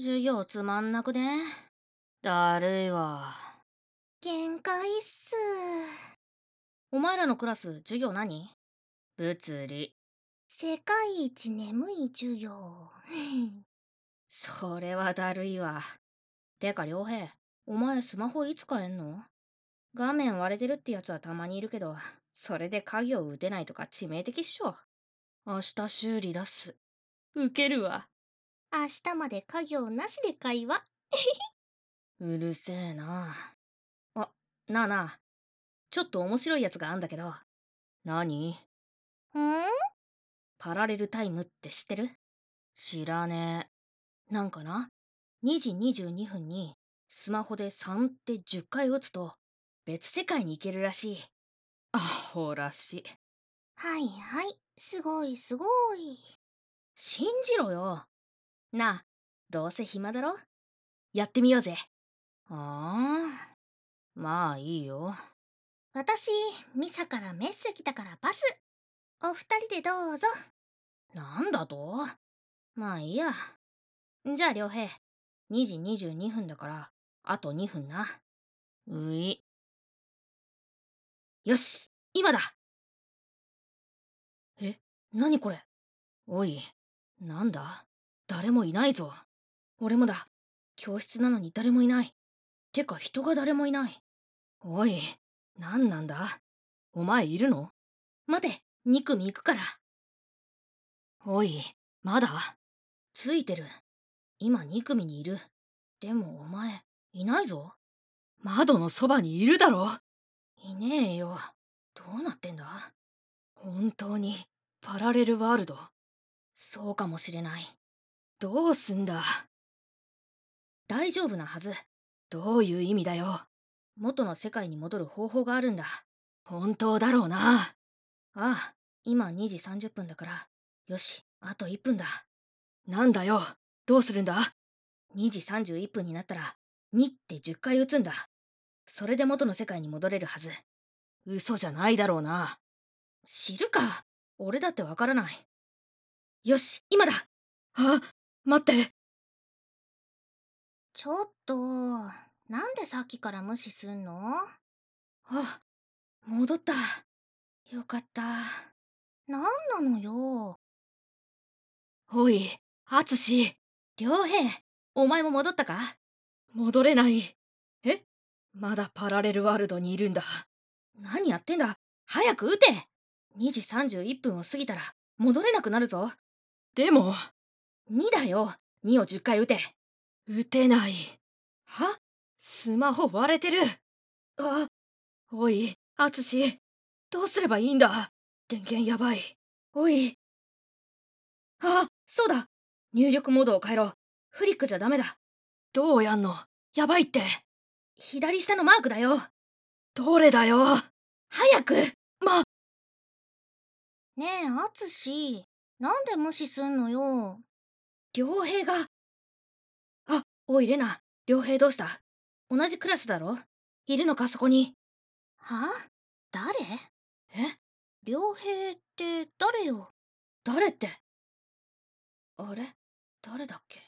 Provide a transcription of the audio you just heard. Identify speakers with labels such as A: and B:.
A: 授業つまんなくね？だるいわ。
B: 限界っす。
A: お前らのクラス、授業何？物理。
B: 世界一眠い授業。
A: それはだるいわ。てか、良平、お前スマホいつ買えんの？画面割れてるってやつはたまにいるけど、それで鍵を打てないとか致命的っしょ。明日修理出す。ウケるわ。
B: 明日まで家業なしで会話。
A: うるせえな。あ、なあなあ。ちょっと面白いやつがあんだけど。何？
B: ん？
A: パラレルタイムって知ってる？知らねえ。なんかな ?2 時22分にスマホで3って10回打つと別世界に行けるらしい。アホらしい。
B: はいはい。すごいすごい。
A: 信じろよ。なあ、どうせ暇だろ？やってみようぜ。ああ。まあいいよ。
B: 私、ミサからメッセ来たからパス。お二人でどうぞ。
A: なんだと？まあいいや。じゃあ良平、2時22分だから、あと2分な。うい。よし、今だえ、なにこれ？おい、なんだ？誰もいないぞ。俺もだ。教室なのに誰もいない。てか人が誰もいない。おい、なんなんだ？お前いるの？待て、2組行くから。おい、まだ？ついてる。今2組にいる。でもお前、いないぞ。窓のそばにいるだろ？いねえよ。どうなってんだ？本当に、パラレルワールド。そうかもしれない。どうすんだ？大丈夫なはず。どういう意味だよ。元の世界に戻る方法があるんだ。本当だろうな。ああ、今2時30分だから。よし、あと1分だ。なんだよ。どうするんだ ?2 時31分になったら、2って10回打つんだ。それで元の世界に戻れるはず。嘘じゃないだろうな。知るか。俺だってわからない。よし、今だあ、待って。
B: ちょっと、なんでさっきから無視すんの？
A: あ、戻った。よかった。
B: なんなのよ？
A: おい、アツシ、良平、お前も戻ったか？戻れない。え？まだパラレルワールドにいるんだ。何やってんだ？早く撃て !2 時31分を過ぎたら戻れなくなるぞ。でも、2だよ。2を10回撃て。撃てない。は？スマホ割れてる。あ、おい、アツシ、どうすればいいんだ？電源やばい。おい。あ、そうだ入力モードを変えろ。フリックじゃダメだ。どうやんの？やばいって。左下のマークだよ。どれだよ？早くま、
B: ねえ、アツシ、なんで無視すんのよ？
A: 良平が。あ、おい、レナ。良平どうした？同じクラスだろ？いるのか、そこに。
B: は誰？
A: え？
B: 良平って誰よ？
A: 誰って？あれ？誰だっけ？